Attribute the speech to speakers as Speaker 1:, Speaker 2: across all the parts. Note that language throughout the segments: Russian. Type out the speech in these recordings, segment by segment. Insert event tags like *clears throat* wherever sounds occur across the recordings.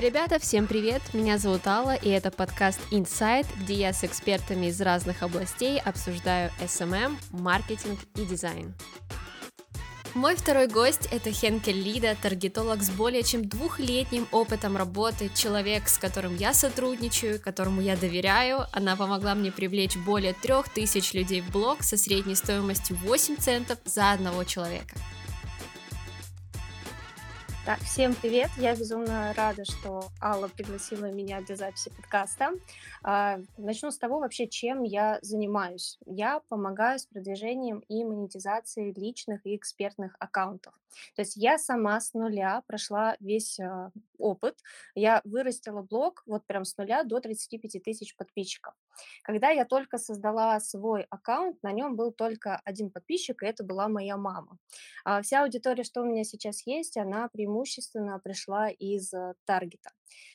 Speaker 1: Ребята, всем привет! Меня зовут Алла, и это подкаст Insight, где я с экспертами из разных областей обсуждаю SMM, маркетинг и дизайн. Мой второй гость – это Хенкель Лида, таргетолог с более чем двухлетним опытом работы, человек, с которым я сотрудничаю, которому я доверяю. Она помогла мне привлечь более трех тысяч людей в блог со средней стоимостью 8 центов за одного человека.
Speaker 2: Так, всем привет! Я безумно рада, что Алла пригласила меня для записи подкаста. А, начну с того вообще, чем я занимаюсь. Я помогаю с продвижением и монетизацией личных и экспертных аккаунтов. То есть я сама с нуля прошла весь а, опыт. Я вырастила блог вот прям с нуля до 35 тысяч подписчиков. Когда я только создала свой аккаунт, на нем был только один подписчик, и это была моя мама. А вся аудитория, что у меня сейчас есть, она преимущественно пришла из э, таргета.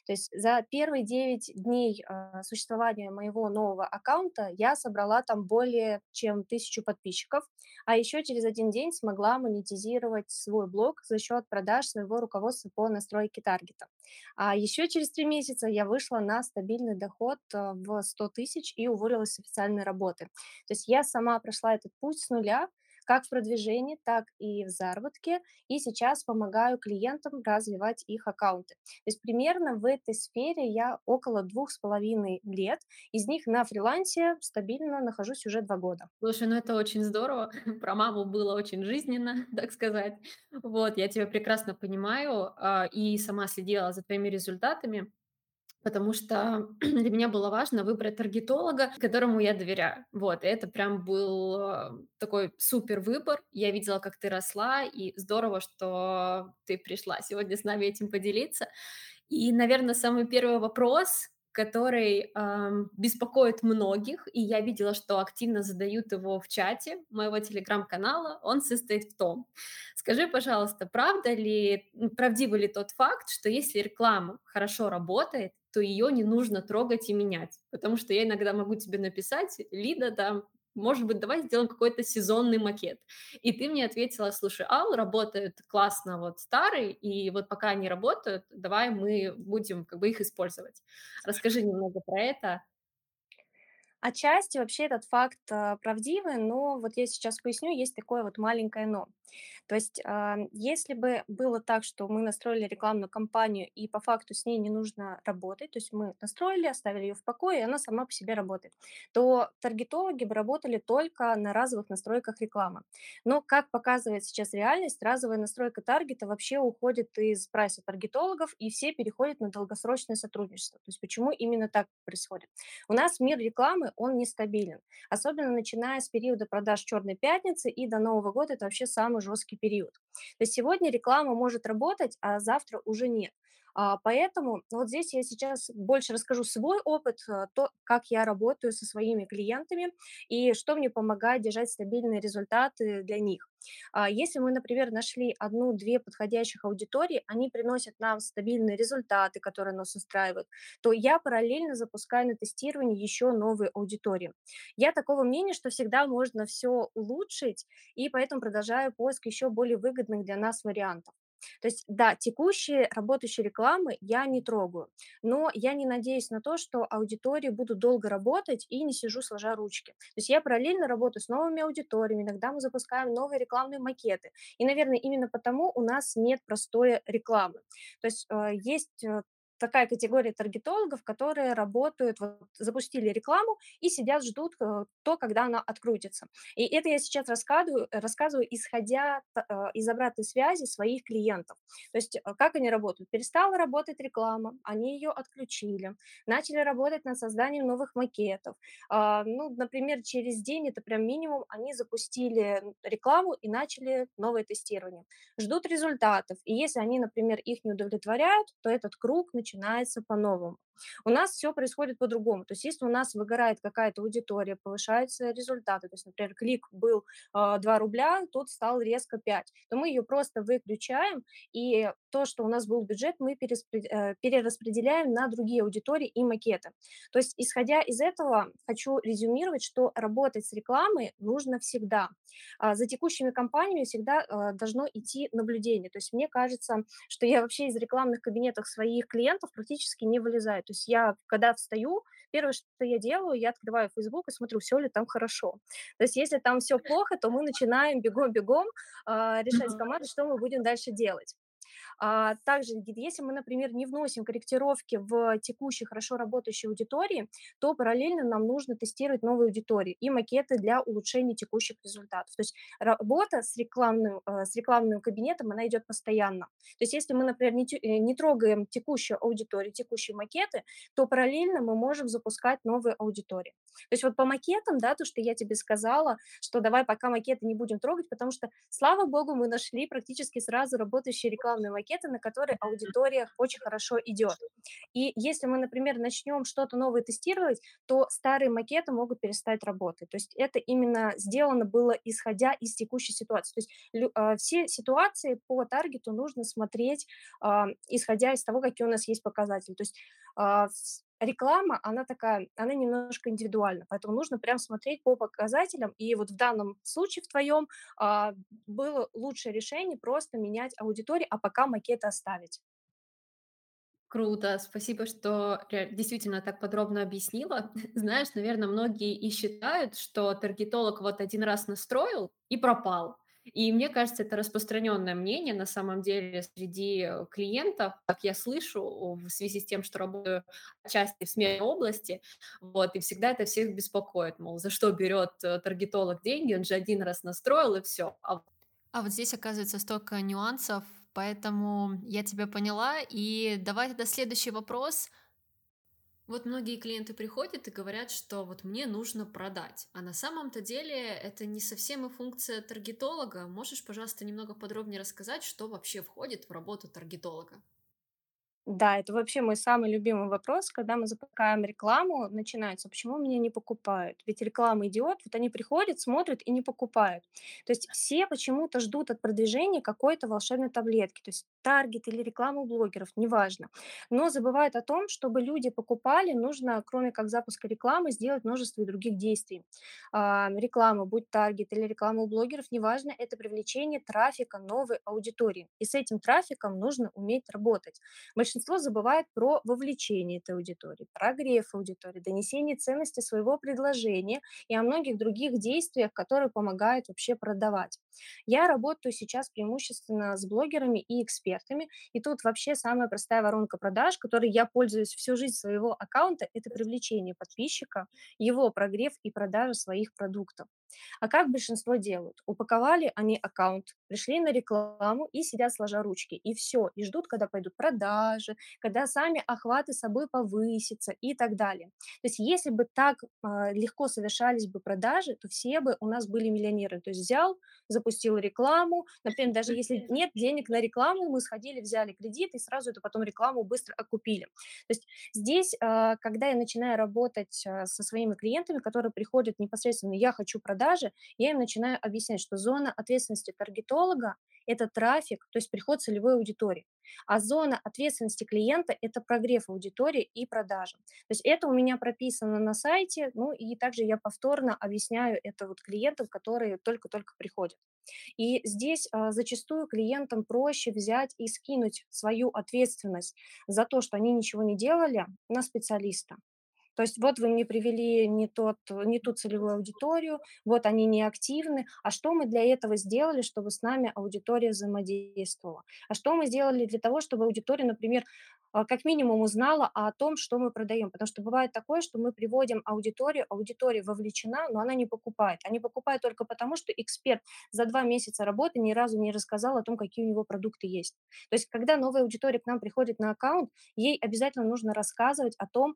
Speaker 2: То есть за первые 9 дней э, существования моего нового аккаунта я собрала там более чем тысячу подписчиков, а еще через один день смогла монетизировать свой блог за счет продаж своего руководства по настройке таргета. А еще через три месяца я вышла на стабильный доход э, в 100 тысяч и уволилась с официальной работы. То есть я сама прошла этот путь с нуля, как в продвижении, так и в заработке, и сейчас помогаю клиентам развивать их аккаунты. То есть примерно в этой сфере я около двух с половиной лет, из них на фрилансе стабильно нахожусь уже два года.
Speaker 1: Слушай, ну это очень здорово, *laughs* про маму было очень жизненно, *laughs* так сказать. Вот, я тебя прекрасно понимаю а, и сама следила за твоими результатами потому что *clears throat* для меня было важно выбрать таргетолога, которому я доверяю. Вот, и это прям был э, такой супер выбор. Я видела, как ты росла, и здорово, что ты пришла сегодня с нами этим поделиться. И, наверное, самый первый вопрос, который эм, беспокоит многих, и я видела, что активно задают его в чате моего телеграм-канала, он состоит в том. Скажи, пожалуйста, правда ли, правдивый ли тот факт, что если реклама хорошо работает, то ее не нужно трогать и менять? Потому что я иногда могу тебе написать, Лида, там, может быть, давай сделаем какой-то сезонный макет. И ты мне ответила, слушай, Ал, работают классно вот старые, и вот пока они работают, давай мы будем как бы их использовать. Расскажи немного про это.
Speaker 2: Отчасти вообще этот факт а, правдивый, но вот я сейчас поясню, есть такое вот маленькое но. То есть, а, если бы было так, что мы настроили рекламную кампанию, и по факту с ней не нужно работать, то есть мы настроили, оставили ее в покое, и она сама по себе работает, то таргетологи бы работали только на разовых настройках рекламы. Но, как показывает сейчас реальность, разовая настройка таргета вообще уходит из прайса таргетологов, и все переходят на долгосрочное сотрудничество. То есть почему именно так происходит? У нас мир рекламы, он нестабилен. Особенно начиная с периода продаж Черной пятницы и до Нового года это вообще самый жесткий период. То есть сегодня реклама может работать, а завтра уже нет. А, поэтому вот здесь я сейчас больше расскажу свой опыт, э, то, как я работаю со своими клиентами и что мне помогает держать стабильные результаты для них. А, если мы, например, нашли одну-две подходящих аудитории, они приносят нам стабильные результаты, которые нас устраивают, то я параллельно запускаю на тестирование еще новые аудитории. Я такого мнения, что всегда можно все улучшить, и поэтому продолжаю поиск еще более выгодных для нас вариантов. То есть, да, текущие работающие рекламы я не трогаю, но я не надеюсь на то, что аудитории будут долго работать и не сижу сложа ручки. То есть я параллельно работаю с новыми аудиториями, иногда мы запускаем новые рекламные макеты. И, наверное, именно потому у нас нет простой рекламы. То есть э, есть э, такая категория таргетологов, которые работают, вот, запустили рекламу и сидят, ждут э, то, когда она открутится. И это я сейчас рассказываю, рассказываю исходя э, из обратной связи своих клиентов. То есть э, как они работают? Перестала работать реклама, они ее отключили, начали работать над созданием новых макетов. Э, ну, например, через день, это прям минимум, они запустили рекламу и начали новое тестирование. Ждут результатов. И если они, например, их не удовлетворяют, то этот круг начинается по-новому. У нас все происходит по-другому. То есть если у нас выгорает какая-то аудитория, повышаются результаты, то есть, например, клик был а, 2 рубля, тут стал резко 5, то мы ее просто выключаем, и то, что у нас был бюджет, мы э, перераспределяем на другие аудитории и макеты. То есть, исходя из этого, хочу резюмировать, что работать с рекламой нужно всегда. А, За текущими компаниями всегда а, должно идти наблюдение. То есть мне кажется, что я вообще из рекламных кабинетов своих клиентов практически не вылезаю. То есть я, когда встаю, первое, что я делаю, я открываю Facebook и смотрю, все ли там хорошо. То есть если там все плохо, то мы начинаем бегом-бегом а, решать с командой, что мы будем дальше делать. А, также, если мы, например, не вносим корректировки в текущей хорошо работающей аудитории, то параллельно нам нужно тестировать новые аудитории и макеты для улучшения текущих результатов. То есть работа с рекламным, э, с рекламным кабинетом, она идет постоянно. То есть если мы, например, не, э, не трогаем текущую аудиторию, текущие макеты, то параллельно мы можем запускать новые аудитории. То есть вот по макетам, да, то, что я тебе сказала, что давай пока макеты не будем трогать, потому что, слава богу, мы нашли практически сразу работающие рекламные макеты, на которые аудитория очень хорошо идет. И если мы, например, начнем что-то новое тестировать, то старые макеты могут перестать работать. То есть это именно сделано было исходя из текущей ситуации. То есть а, все ситуации по таргету нужно смотреть, а, исходя из того, какие у нас есть показатели. То есть а, реклама, она такая, она немножко индивидуальна, поэтому нужно прям смотреть по показателям. И вот в данном случае в твоем а, было лучшее решение просто менять аудиторию, а пока макеты оставить.
Speaker 1: Круто, спасибо, что действительно так подробно объяснила. *laughs* Знаешь, наверное, многие и считают, что таргетолог вот один раз настроил и пропал. И мне кажется, это распространенное мнение на самом деле среди э, клиентов, как я слышу, в связи с тем, что работаю отчасти в сменной области, вот, и всегда это всех беспокоит, мол, за что берет э, таргетолог деньги, он же один раз настроил и все. А А вот здесь оказывается столько нюансов, поэтому я тебя поняла. И давай тогда следующий вопрос. Вот многие клиенты приходят и говорят, что вот мне нужно продать, а на самом-то деле это не совсем и функция таргетолога. Можешь, пожалуйста, немного подробнее рассказать, что вообще входит в работу таргетолога?
Speaker 2: Да, это вообще мой самый любимый вопрос, когда мы запускаем рекламу, начинается, почему меня не покупают? Ведь реклама идет, вот они приходят, смотрят и не покупают. То есть все почему-то ждут от продвижения какой-то волшебной таблетки, то есть таргет или рекламу блогеров, неважно. Но забывают о том, чтобы люди покупали, нужно, кроме как запуска рекламы, сделать множество и других действий. А, реклама, будь таргет или реклама у блогеров, неважно, это привлечение трафика новой аудитории. И с этим трафиком нужно уметь работать. Большинство забывает про вовлечение этой аудитории, прогрев аудитории, донесение ценности своего предложения и о многих других действиях, которые помогают вообще продавать. Я работаю сейчас преимущественно с блогерами и экспертами, и тут вообще самая простая воронка продаж, которой я пользуюсь всю жизнь своего аккаунта, это привлечение подписчика, его прогрев и продажа своих продуктов. А как большинство делают? Упаковали они аккаунт, пришли на рекламу и сидят сложа ручки. И все. И ждут, когда пойдут продажи, когда сами охваты собой повысятся и так далее. То есть если бы так а, легко совершались бы продажи, то все бы у нас были миллионеры. То есть взял, запустил рекламу. Например, даже если *laughs* нет денег на рекламу, мы сходили, взяли кредит и сразу эту потом рекламу быстро окупили. То есть здесь, а, когда я начинаю работать а, со своими клиентами, которые приходят непосредственно, я хочу продажи, я им начинаю объяснять, что зона ответственности таргетолога– это трафик, то есть приход целевой аудитории. А зона ответственности клиента– это прогрев аудитории и продажи. То есть это у меня прописано на сайте, ну и также я повторно объясняю это вот клиентам, которые только-только приходят. И здесь а, зачастую клиентам проще взять и скинуть свою ответственность за то, что они ничего не делали, на специалиста. То есть вот вы мне привели не, тот, не ту целевую аудиторию, вот они не активны, а что мы для этого сделали, чтобы с нами аудитория взаимодействовала? А что мы сделали для того, чтобы аудитория, например, а, как минимум узнала о том, что мы продаем? Потому что бывает такое, что мы приводим аудиторию, аудитория вовлечена, но она не покупает. Они покупают только потому, что эксперт за два месяца работы ни разу не рассказал о том, какие у него продукты есть. То есть когда новая аудитория к нам приходит на аккаунт, ей обязательно нужно рассказывать о том,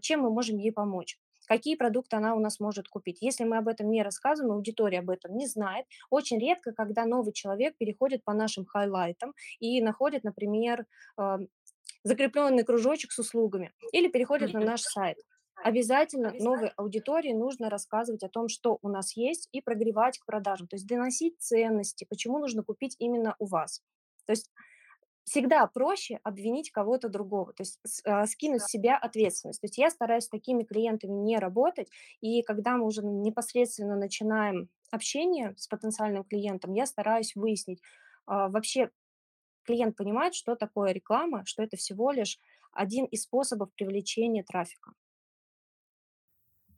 Speaker 2: чем мы можем ей помочь какие продукты она у нас может купить. Если мы об этом не рассказываем, аудитория об этом не знает. Очень редко, когда новый человек переходит по нашим хайлайтам и находит, например, а, закрепленный кружочек с услугами или переходят на наш сайт. Обязательно новой аудитории нужно рассказывать о том, что у нас есть, и прогревать к продажам, то есть доносить ценности, почему нужно купить именно у вас. То есть всегда проще обвинить кого-то другого, то есть а, скинуть с себя ответственность. То есть я стараюсь с такими клиентами не работать, и когда мы уже непосредственно начинаем общение с потенциальным клиентом, я стараюсь выяснить, а, вообще клиент понимает, что такое реклама, что это всего лишь один из способов привлечения трафика.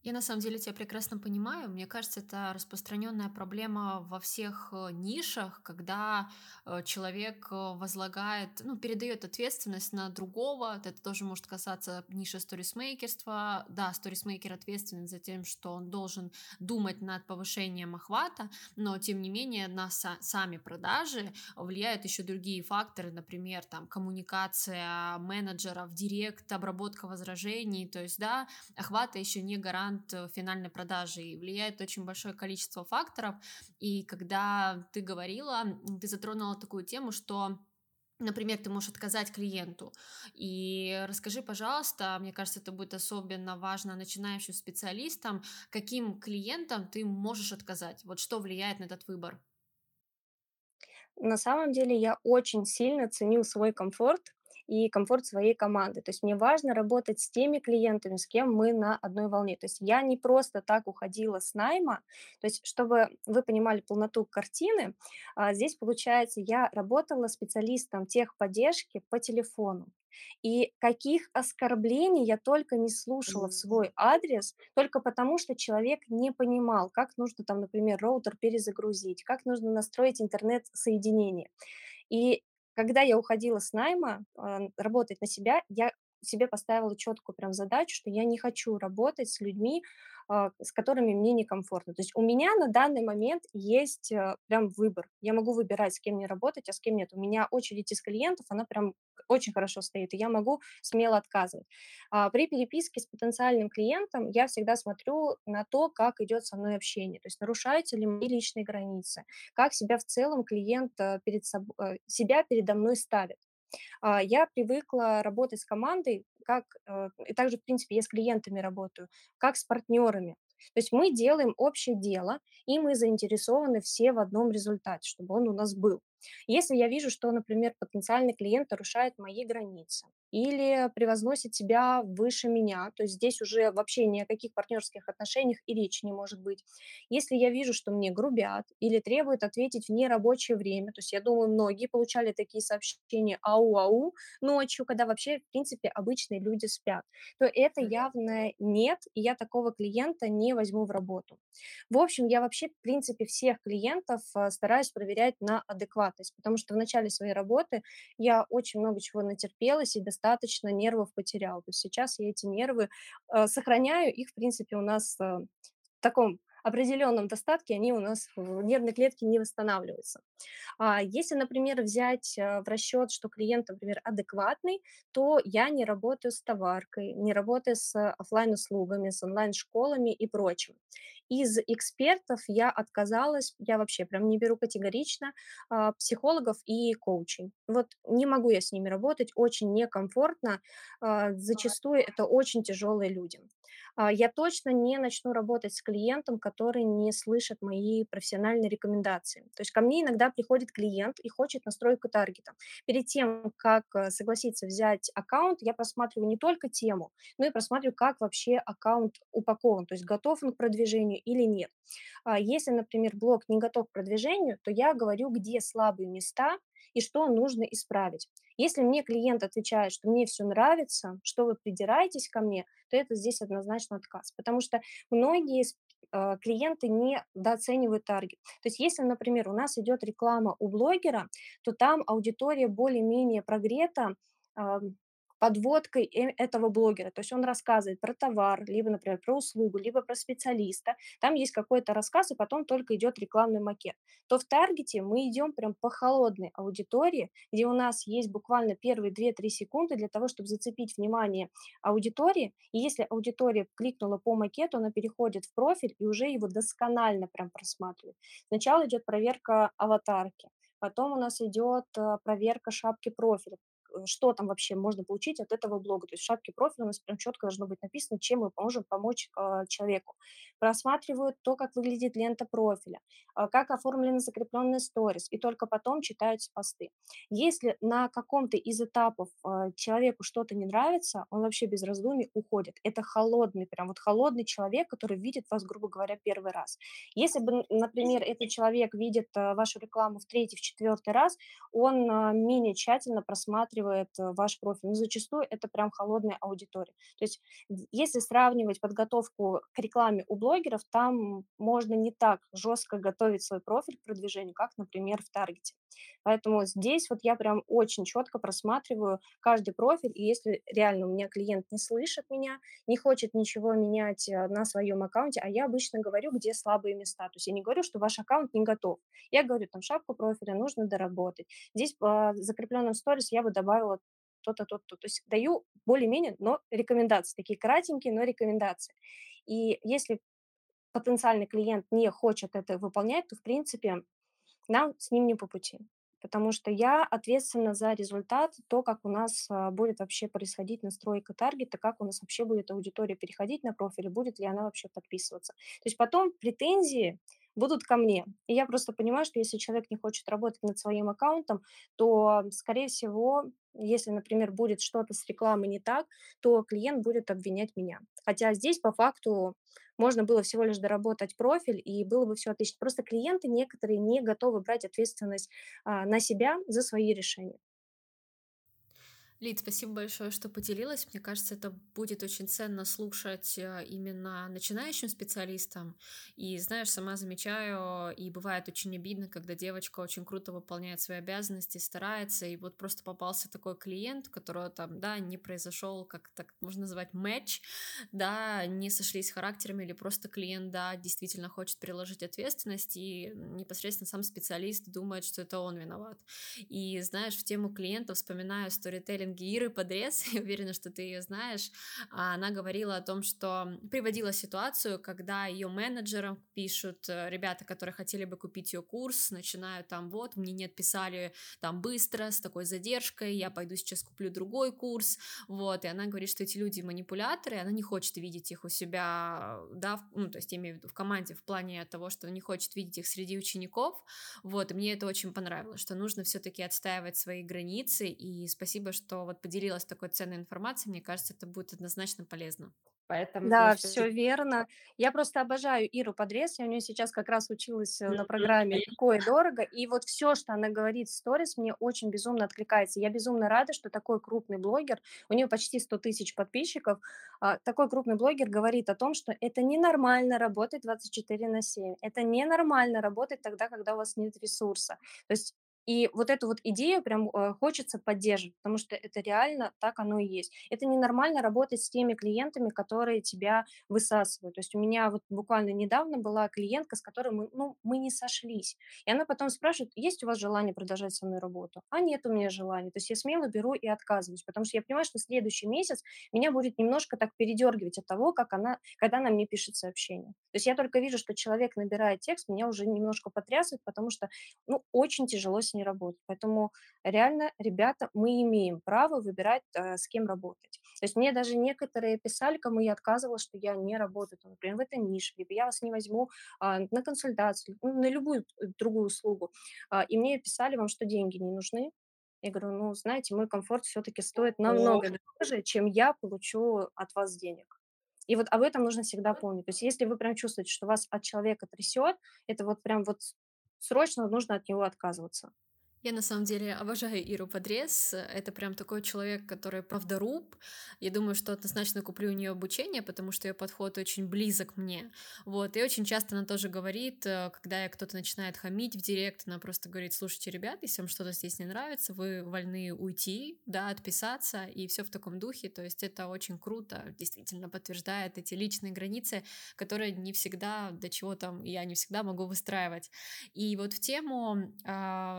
Speaker 1: Я на самом деле тебя прекрасно понимаю. Мне кажется, это распространенная проблема во всех э, нишах, когда э, человек э, возлагает, ну, передает ответственность на другого. Это тоже может касаться ниши сторисмейкерства. Да, сторисмейкер ответственен за тем, что он должен думать над повышением охвата, но тем не менее на са- сами продажи влияют еще другие факторы, например, там коммуникация менеджера в директ, обработка возражений. То есть, да, охвата еще не гарант вариант э, финальной продажи и влияет очень большое количество факторов. И когда ты говорила, ты затронула такую тему, что Например, ты можешь отказать клиенту. И расскажи, пожалуйста, мне кажется, это будет особенно важно начинающим специалистам, каким клиентам ты можешь отказать. Вот что влияет на этот выбор.
Speaker 2: На самом деле я очень сильно ценю свой комфорт и комфорт своей команды. То есть мне важно работать с теми клиентами, с кем мы на одной волне. То есть я не просто так уходила с найма. То есть чтобы вы понимали полноту картины, а, здесь, получается, я работала специалистом техподдержки по телефону. И каких оскорблений я только не слушала в свой адрес, только потому, что человек не понимал, как нужно там, например, роутер перезагрузить, как нужно настроить интернет-соединение. И когда я уходила с найма а, работать на себя, я себе поставила четкую прям задачу, что я не хочу работать с людьми, а, с которыми мне некомфортно. То есть у меня на данный момент есть э, прям выбор. Я могу выбирать, с кем мне работать, а с кем нет. У меня очередь из клиентов, она прям очень хорошо стоит, и я могу смело отказывать. А, при переписке с потенциальным клиентом я всегда смотрю на то, как идет со мной общение, то есть нарушаются ли мои личные границы, как себя в целом клиент э, перед собой, э, себя передо мной ставит. А, я привыкла работать с командой, как, э, и также, в принципе, я с клиентами работаю, как с партнерами. То есть мы делаем общее дело, и мы заинтересованы все в одном результате, чтобы он у нас был. Если я вижу, что, например, потенциальный клиент нарушает мои границы или превозносит себя выше меня, то есть здесь уже вообще ни о каких партнерских отношениях и речи не может быть. Если я вижу, что мне грубят или требуют ответить в нерабочее время, то есть я думаю, многие получали такие сообщения ау-ау ночью, когда вообще, в принципе, обычные люди спят, то это явно нет, и я такого клиента не возьму в работу. В общем, я вообще, в принципе, всех клиентов а, стараюсь проверять на адекватность, потому что в начале своей работы я очень много чего натерпелась и достаточно нервов потеряла. То есть сейчас я эти нервы э, сохраняю, их, в принципе, у нас э, в таком определенном достатке, они у нас в нервной клетке не восстанавливаются. А если, например, взять э, в расчет, что клиент, например, адекватный, то я не работаю с товаркой, не работаю с оффлайн услугами с онлайн-школами и прочим. Из экспертов я отказалась, я вообще прям не беру категорично а, психологов и коучей. Вот не могу я с ними работать, очень некомфортно, а, зачастую это очень тяжелые люди. Я точно не начну работать с клиентом, который не слышит мои профессиональные рекомендации. То есть ко мне иногда приходит клиент и хочет настройку таргета. Перед тем, как э, согласиться взять аккаунт, я просматриваю не только тему, но и просматриваю, как вообще аккаунт упакован, то есть готов он к продвижению или нет. А Если, например, блог не готов к продвижению, то я говорю, где слабые места и что нужно исправить. Если мне клиент отвечает, что мне все нравится, что вы придираетесь ко мне, то это здесь однозначно отказ, потому что многие клиенты недооценивают таргет. То есть если, например, у нас идет реклама у блогера, то там аудитория более-менее прогрета, подводкой э- этого блогера. То есть он рассказывает про товар, либо, например, про услугу, либо про специалиста. Там есть какой-то рассказ, и потом только идет рекламный макет. То в таргете мы идем прям по холодной аудитории, где у нас есть буквально первые две-три секунды для того, чтобы зацепить внимание аудитории. И если аудитория кликнула по макету, она переходит в профиль и уже его досконально прям просматривает. Сначала идет проверка аватарки, потом у нас идет э, проверка шапки профиля, что там вообще можно получить от этого блога. То есть в шапке профиля у нас прям четко должно быть написано, чем мы можем помочь э, человеку. Просматривают то, как выглядит лента профиля, э, как оформлены закрепленные сторис, и только потом читаются посты. Если на каком-то из этапов э, человеку что-то не нравится, он вообще без раздумий уходит. Это холодный, прям вот холодный человек, который видит вас, грубо говоря, первый раз. Если бы, например, этот человек видит э, вашу рекламу в третий, в четвертый раз, он э, менее тщательно просматривает э, ваш профиль. Но зачастую это прям холодная аудитория. То есть если сравнивать подготовку к рекламе у блогеров, там можно не так жестко готовить свой профиль к продвижению, как, например, в Таргете. Поэтому здесь вот я прям очень четко просматриваю каждый профиль, и если реально у меня клиент не слышит меня, не хочет ничего менять э, на своем аккаунте, а я обычно говорю, где слабые места. То есть я не говорю, что ваш аккаунт не готов. Я говорю, там шапку профиля нужно доработать. Здесь по закрепленным сторис я бы добавила то-то, то-то. То есть даю более-менее, но рекомендации, такие кратенькие, но рекомендации. И если потенциальный клиент не хочет это выполнять, то, в принципе, нам с ним не по пути. Потому что я ответственна за результат, то, как у нас а, будет вообще происходить настройка таргета, как у нас вообще будет аудитория переходить на профиль, будет ли она вообще подписываться. То есть потом претензии будут ко мне. И я просто понимаю, что если человек не хочет работать над своим аккаунтом, то, скорее всего, если, например, будет что-то с рекламой не так, то клиент будет обвинять меня. Хотя здесь по факту можно было всего лишь доработать профиль, и было бы все отлично. Просто клиенты некоторые не готовы брать ответственность а, на себя за свои решения.
Speaker 1: Лид, спасибо большое, что поделилась. Мне кажется, это будет очень ценно слушать э, именно начинающим специалистам. И, знаешь, сама замечаю, и бывает очень обидно, когда девочка очень круто выполняет свои обязанности, старается, и вот просто попался такой клиент, у которого там, да, не произошел, как так можно назвать, матч, да, не сошлись характерами, или просто клиент, да, действительно хочет приложить ответственность, и непосредственно сам специалист думает, что это он виноват. И, знаешь, в тему клиента вспоминаю сторителлинг тренинге Иры Подрез, *laughs* я уверена, что ты ее знаешь, а, она говорила о том, что приводила ситуацию, когда ее менеджерам пишут э, ребята, которые хотели бы купить ее курс, начинают там, вот, мне не отписали там быстро, с такой задержкой, я пойду сейчас куплю другой курс, вот, и она говорит, что эти люди манипуляторы, она не хочет видеть их у себя, да, в, ну, то есть я имею в виду в команде в плане того, что не хочет видеть их среди учеников, вот, и мне это очень понравилось, что нужно все-таки отстаивать свои границы, и спасибо, что вот поделилась такой ценной информацией, мне кажется, это будет однозначно полезно.
Speaker 2: Поэтому Да, все верно. Я просто обожаю Иру Подрез. Я у нее сейчас как раз училась э, на программе «Легко и дорого». И вот все, что она говорит в сторис, мне очень безумно откликается. Я безумно рада, что такой крупный блогер, у нее почти 100 тысяч подписчиков, а, такой крупный блогер говорит о том, что это ненормально работать 24 на 7. Это ненормально работать тогда, когда у вас нет ресурса. То есть и вот эту вот идею прям э, хочется поддерживать, потому что это реально так оно и есть. Это ненормально работать с теми клиентами, которые тебя высасывают. То есть у меня вот буквально недавно была клиентка, с которой мы, ну, мы не сошлись. И она потом спрашивает, есть у вас желание продолжать со мной работу? А нет у меня желания. То есть я смело беру и отказываюсь, потому что я понимаю, что следующий месяц меня будет немножко так передергивать от того, как она, когда она мне пишет сообщение. То есть я только вижу, что человек набирает текст, меня уже немножко потрясывает, потому что, ну, очень тяжело с не работать. Поэтому реально, ребята, мы имеем право выбирать, э, с кем работать. То есть мне даже некоторые писали, кому я отказывала, что я не работаю, например, в этой нише, либо я вас не возьму а, на консультацию, ну, на любую другую услугу. А, и мне писали вам, что деньги не нужны. Я говорю, ну, знаете, мой комфорт все-таки стоит намного дороже, чем я получу от вас денег. И вот об этом нужно всегда помнить. То есть если вы прям чувствуете, что вас от человека трясет, это вот прям вот срочно нужно от него отказываться.
Speaker 1: Я на самом деле обожаю Иру Подрез. Это прям такой человек, который правдоруб. Я думаю, что однозначно куплю у нее обучение, потому что ее подход очень близок мне. Вот. И очень часто она тоже говорит, э, когда кто-то начинает хамить в директ, она просто говорит, слушайте, ребят, если вам что-то здесь не нравится, вы вольны уйти, да, отписаться, и все в таком духе. То есть это очень круто, действительно подтверждает эти личные границы, которые не всегда, до чего там я не всегда могу выстраивать. И вот в тему э,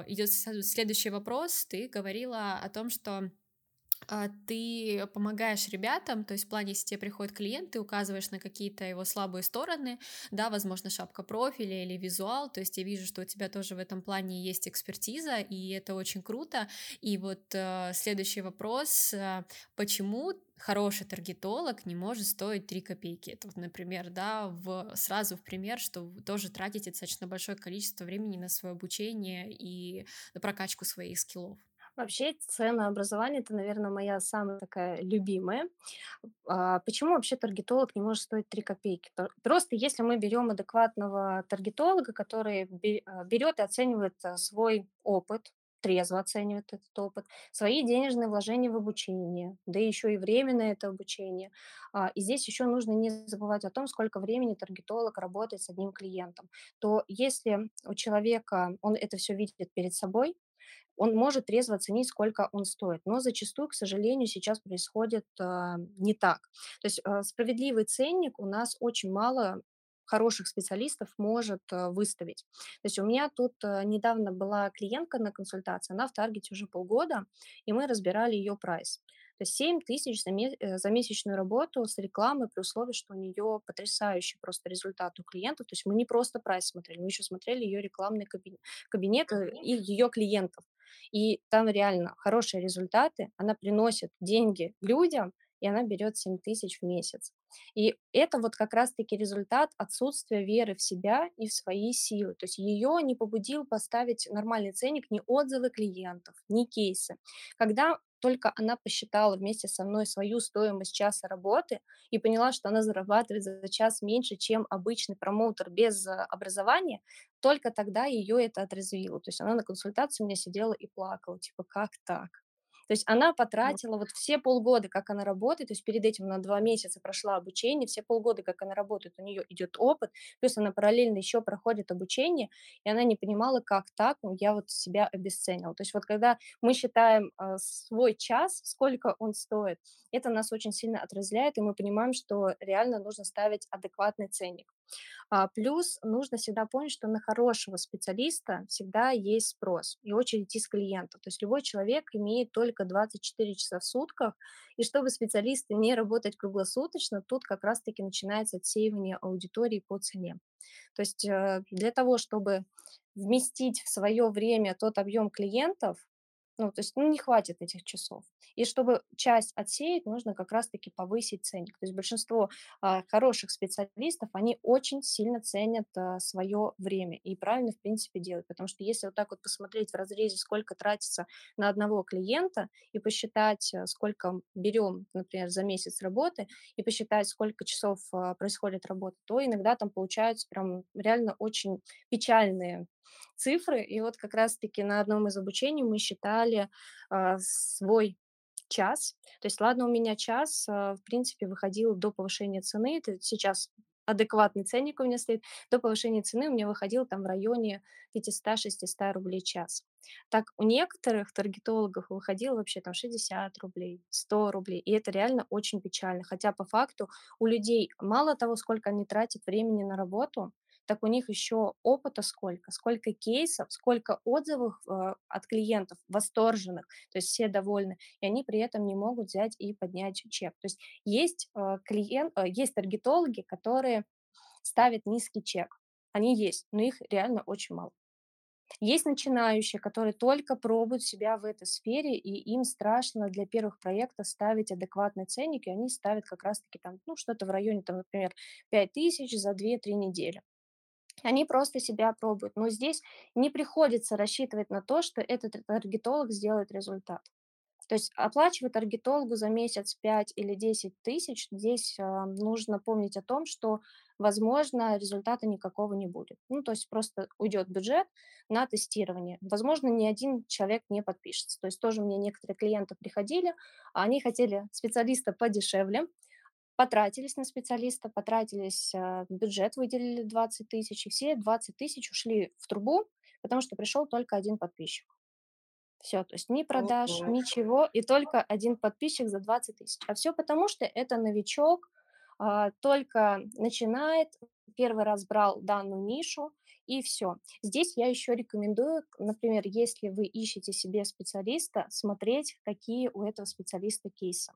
Speaker 1: идет следующий вопрос. Ты говорила о том, что ты помогаешь ребятам, то есть в плане, если тебе приходит клиент, ты указываешь на какие-то его слабые стороны, да, возможно, шапка профиля или визуал, то есть я вижу, что у тебя тоже в этом плане есть экспертиза, и это очень круто. И вот э, следующий вопрос, э, почему хороший таргетолог не может стоить 3 копейки? Это вот, например, да, в, сразу в пример, что вы тоже тратите достаточно большое количество времени на свое обучение и на прокачку своих скиллов.
Speaker 2: Вообще, ценообразование- это, наверно, моя самая такая любимая. А, почему вообще таргетолог не может стоить 3 копейки? Просто если мы берем адекватного таргетолога, который а, берет и оценивает, а, свой опыт, трезво оценивает этот опыт, свои денежные вложения в обучение, да еще и время на это обучение. А, и здесь еще нужно не забывать о том, сколько времени таргетолог работает с одним клиентом. То если у человека он это все видит перед собой, он может трезво оценить, сколько он стоит. Но зачастую, к сожалению, сейчас происходит а, не так. То есть а, справедливый ценник у нас очень мало хороших специалистов может а, выставить. То есть у меня тут недавно была клиентка на консультации, она в таргете уже полгода, и мы разбирали ее прайс. То есть 7 тысяч за, ме- э, за месячную работу с рекламой при условии, что у нее потрясающий просто результат у клиентов. То есть мы не просто прайс смотрели, мы еще смотрели ее рекламный кабинет, кабинет и ее клиентов. И там реально хорошие результаты, она приносит деньги людям, и она берет 7 тысяч в месяц. И это вот как раз-таки результат отсутствия веры в себя и в свои силы. То есть ее не побудил поставить нормальный ценник ни отзывы клиентов, ни кейсы. Когда только она посчитала вместе со мной свою стоимость часа работы и поняла, что она зарабатывает за час меньше, чем обычный промоутер без э, образования, только тогда ее это отрезвило. То есть она на консультации у меня сидела и плакала, типа, как так? То есть она потратила вот все полгода, как она работает, то есть перед этим на 2 месяца прошла обучение, все полгода, как она работает, у нее идет опыт, плюс она параллельно еще проходит обучение, и она не понимала, как так, ну, я вот себя обесценила. То есть вот когда мы считаем а, свой час, сколько он стоит, это нас очень сильно отразляет, и мы понимаем, что реально нужно ставить адекватный ценник. А, плюс нужно всегда помнить, что на хорошего специалиста всегда есть спрос и очередь из клиентов. То есть любой человек имеет только 24 часа в сутках, и чтобы специалисты не работать круглосуточно, тут как раз-таки начинается отсеивание аудитории по цене. То есть э, для того, чтобы вместить в свое время тот объем клиентов, ну, то есть, ну, не хватит этих часов. И чтобы часть отсеять, нужно как раз-таки повысить ценник. То есть большинство а, хороших специалистов, они очень сильно ценят а, свое время и правильно, в принципе, делают. Потому что если вот так вот посмотреть в разрезе, сколько тратится на одного клиента, и посчитать, а, сколько берем, например, за месяц работы, и посчитать, сколько часов а, происходит работа, то иногда там получаются прям реально очень печальные цифры. И вот как раз-таки на одном из обучений мы считали а, свой час. То есть, ладно, у меня час, а, в принципе, выходил до повышения цены. Это сейчас адекватный ценник у меня стоит. До повышения цены у меня выходил там в районе 500-600 рублей час. Так, у некоторых таргетологов выходило вообще там 60 рублей, 100 рублей. И это реально очень печально. Хотя по факту у людей мало того, сколько они тратят времени на работу, так у них еще опыта сколько, сколько кейсов, сколько отзывов э, от клиентов восторженных, то есть все довольны, и они при этом не могут взять и поднять чек. То есть есть э, клиент, э, есть таргетологи, которые ставят низкий чек. Они есть, но их реально очень мало. Есть начинающие, которые только пробуют себя в этой сфере, и им страшно для первых проектов ставить адекватный ценник, и они ставят как раз-таки там, ну, что-то в районе, там, например, 5000 за две-три недели. Они просто себя пробуют. Но здесь не приходится рассчитывать на то, что этот таргетолог сделает результат. То есть оплачивать таргетологу за месяц 5 или 10 тысяч, здесь а, нужно помнить о том, что, возможно, результата никакого не будет. Ну, то есть просто уйдет бюджет на тестирование. Возможно, ни один человек не подпишется. То есть тоже мне некоторые клиенты приходили, а они хотели специалиста подешевле, Потратились на специалиста, потратились, а, бюджет выделили 20 тысяч, и все 20 тысяч ушли в трубу, потому что пришел только один подписчик. Все, то есть ни продаж,
Speaker 1: Ого.
Speaker 2: ничего, и только один подписчик за 20 тысяч. А все потому, что это новичок, а, только начинает, первый раз брал данную нишу, и все. Здесь я еще рекомендую, например, если вы ищете себе специалиста, смотреть, какие у этого специалиста кейсы.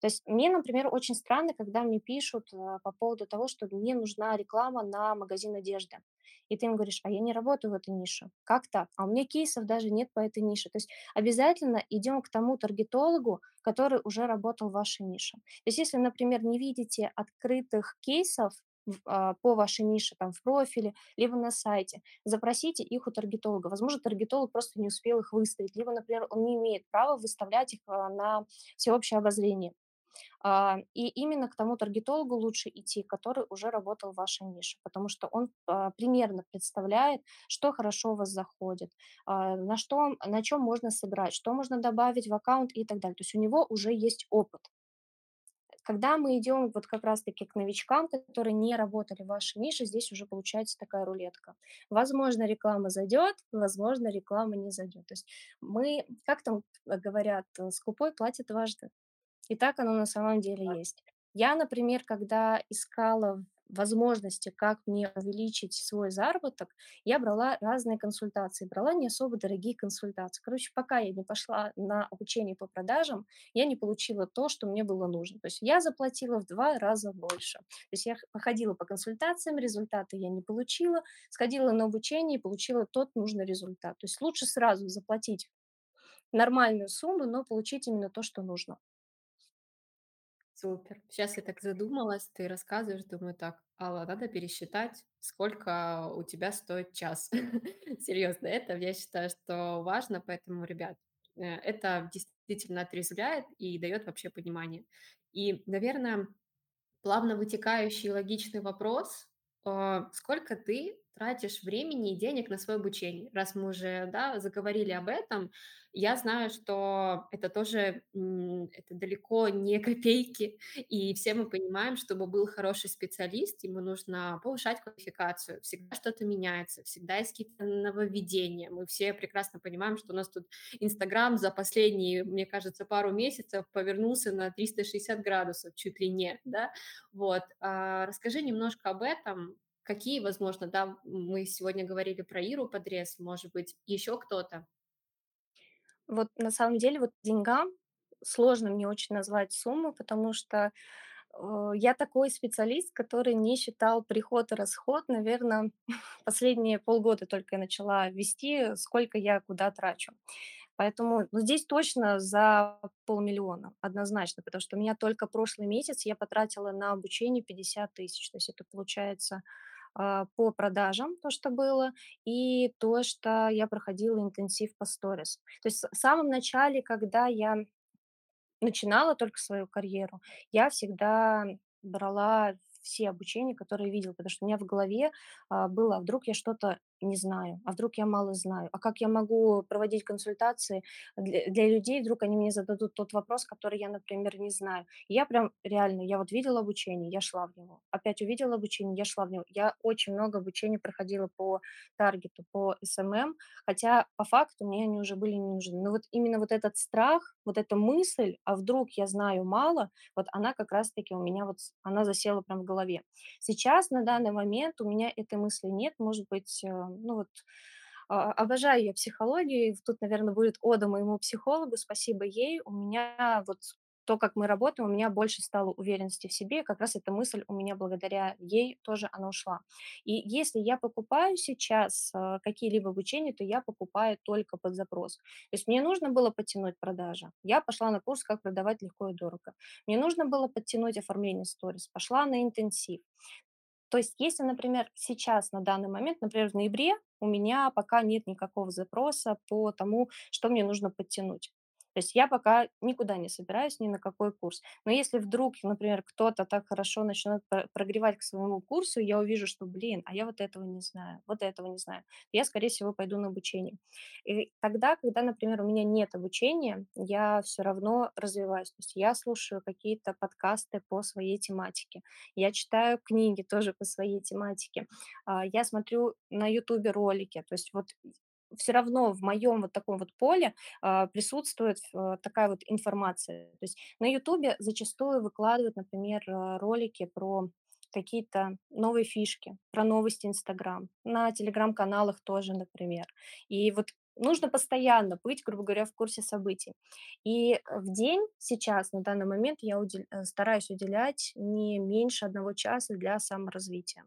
Speaker 2: То есть мне, например, очень странно, когда мне пишут э, по поводу того, что мне нужна реклама на магазин одежды. И ты им говоришь, а я не работаю в этой нише. Как так? А у меня кейсов даже нет по этой нише. То есть обязательно идем к тому таргетологу, который уже работал в вашей нише. То есть если, например, не видите открытых кейсов, по вашей нише, там, в профиле, либо на сайте. Запросите их у таргетолога. Возможно, таргетолог просто не успел их выставить, либо, например, он не имеет права выставлять их а, на всеобщее обозрение. А, и именно к тому таргетологу лучше идти, который уже работал в вашей нише, потому что он а, примерно представляет, что хорошо у вас заходит, а, на что, на чем можно сыграть, что можно добавить в аккаунт и так далее. То есть у него уже есть опыт. Когда мы идем вот как раз-таки к новичкам, которые не работали в вашей нише, здесь уже получается такая рулетка. Возможно, реклама зайдет, возможно, реклама не зайдет. То есть мы, как там говорят, э, скупой платит дважды. И так оно на самом деле есть. Я, например, когда искала возможности, как мне увеличить свой заработок, я брала разные консультации, брала не особо дорогие консультации. Короче, пока я не пошла на обучение по продажам, я не получила то, что мне было нужно. То есть я заплатила в два раза больше. То есть я походила по консультациям, результаты я не получила, сходила на обучение и получила тот нужный результат. То есть лучше сразу заплатить нормальную сумму, но получить именно то, что нужно.
Speaker 1: Супер. Сейчас я так задумалась, ты рассказываешь, думаю, так, Алла, надо пересчитать, сколько у тебя стоит час. *laughs* Серьезно, это я считаю, что важно, поэтому, ребят, э, это действительно отрезвляет и дает вообще понимание. И, наверное, плавно вытекающий логичный вопрос: а, сколько ты тратишь времени и денег на свое обучение? Раз мы уже, да, заговорили об этом, я знаю, что это тоже, это далеко не копейки, и все мы понимаем, чтобы был хороший специалист, ему нужно повышать квалификацию, всегда что-то меняется, всегда есть какие-то нововведения. Мы все прекрасно понимаем, что у нас тут "Инстаграм" за последние, мне кажется, пару месяцев повернулся на 360 градусов чуть ли не, да. Вот, а, расскажи немножко об этом. Какие, возможно, да, мы сегодня говорили про Иру Подрез, может быть, еще кто-то?
Speaker 2: Вот на самом деле вот деньгам сложно мне очень назвать сумму, потому что, э, я такой специалист, который не считал приход и расход. наверное, *laughs* последние полгода только я начала вести, сколько я куда трачу. Поэтому, ну, здесь точно за полмиллиона, однозначно, потому что у меня только прошлый месяц я потратила на обучение 50 тысяч. То есть это получается, по продажам, то, что было, и то, что я проходила интенсив по сторис. То есть в самом начале, когда я начинала только свою карьеру, я всегда брала все обучения, которые видела, потому что у меня в голове а, было, а вдруг я что-то не знаю, а вдруг я мало знаю, а как я могу проводить консультации для, для людей, вдруг они мне зададут тот вопрос, который я, например, не знаю. И я прям реально, я вот видела обучение, я шла в него, опять увидела обучение, я шла в него. Я очень много обучения проходила по таргету, по СММ, Хотя по факту мне они уже были не нужны. Но вот именно вот этот страх, вот эта мысль, а вдруг я знаю мало, вот она как раз-таки у меня вот, она засела прям в голове. Сейчас, на данный момент, у меня этой мысли нет. Может быть, э, ну вот, а, обожаю я психологию. и Тут, наверное, будет ода моему психологу. Спасибо ей. У меня вот то, как мы работаем, у меня больше стало уверенности в себе. И как раз эта мысль у меня благодаря ей тоже она ушла. И если я покупаю сейчас, а, какие-либо обучения, то я покупаю только под запрос. То есть мне нужно было подтянуть продажи, я пошла на курс "Как продавать легко и дорого". Мне нужно было подтянуть оформление сторис, пошла на интенсив. То есть если, например, сейчас, на данный момент, например, в ноябре, у меня пока нет никакого запроса по тому, что мне нужно подтянуть. То есть я пока никуда не собираюсь, ни на какой курс. Но если вдруг, например, кто-то так хорошо начнет про- прогревать к своему курсу, я увижу, что, блин, а я вот этого не знаю, вот этого не знаю, я, скорее всего, пойду на обучение. И тогда, когда, например, у меня нет обучения, я все равно развиваюсь. То есть я слушаю какие-то подкасты по своей тематике, я читаю книги тоже по своей тематике, а, я смотрю на "Ютубе" ролики. То есть вот все равно в моем вот таком вот поле, а, присутствует, э, такая вот информация. То есть на "Ютубе" зачастую выкладывают, например, а, ролики про какие-то новые фишки, про новости "Инстаграм", на телеграм-каналах тоже, например. И вот нужно постоянно быть, грубо говоря, в курсе событий. И, э, в день сейчас, на данный момент, я удел э, стараюсь уделять не меньше одного часа для саморазвития.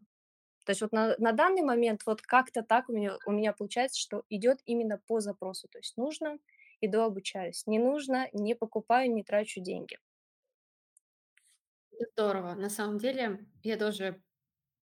Speaker 2: То есть вот на на данный момент вот как-то так у меня у меня получается, что идет именно по запросу. То есть нужно- иду обучаюсь, не нужно- не покупаю, не трачу деньги.
Speaker 1: Здорово. На самом деле я тоже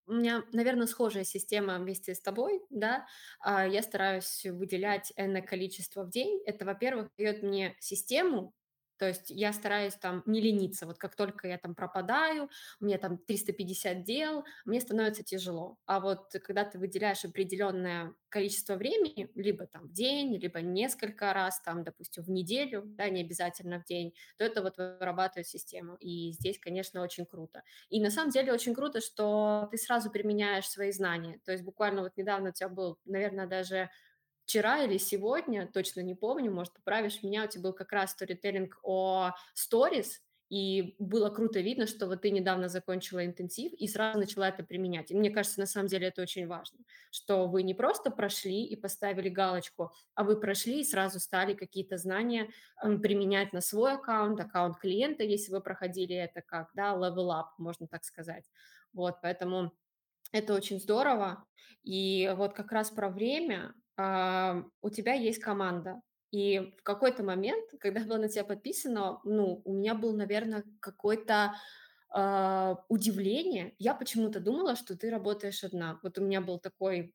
Speaker 1: у меня, наверно, схожая система вместе с тобой, да. А, я стараюсь выделять энное количество в день. Это, во-первых, даёт мне систему, то есть я стараюсь там не лениться. Вот как только я там пропадаю, меня там 350 дел, мне становится тяжело. А вот когда ты выделяешь определённое количество времени, либо там в день, либо несколько раз, там, допустим, в неделю, да, не обязательно в день, то это вот вырабатывает систему. И здесь, конечно, очень круто. И на самом деле очень круто, что ты сразу применяешь свои знания. То есть буквально вот недавно у тя был, наверно, даже вчера или сегодня, точно не помню, может, поправишь меня, у тя был как раз сторителлинг о сторис, и было круто видно, что вот ты недавно закончила интенсив и сразу начала это применять. И мне кажется, на самом деле это очень важно, что вы не просто прошли и поставили галочку, а вы прошли и сразу стали какие-то знания, м, применять на свой аккаунт, аккаунт клиента, если вы проходили это как, да, level up, можно так сказать. Вот, поэтому это очень здорово. И вот как раз про время. А, у тебя есть команда, и в какой-то момент, когда я была на тебя подписана, ну, у меня был, наверно, какой-то, а, удивление. Я почему-то думала, что ты работаешь одна. Вот у меня был такой,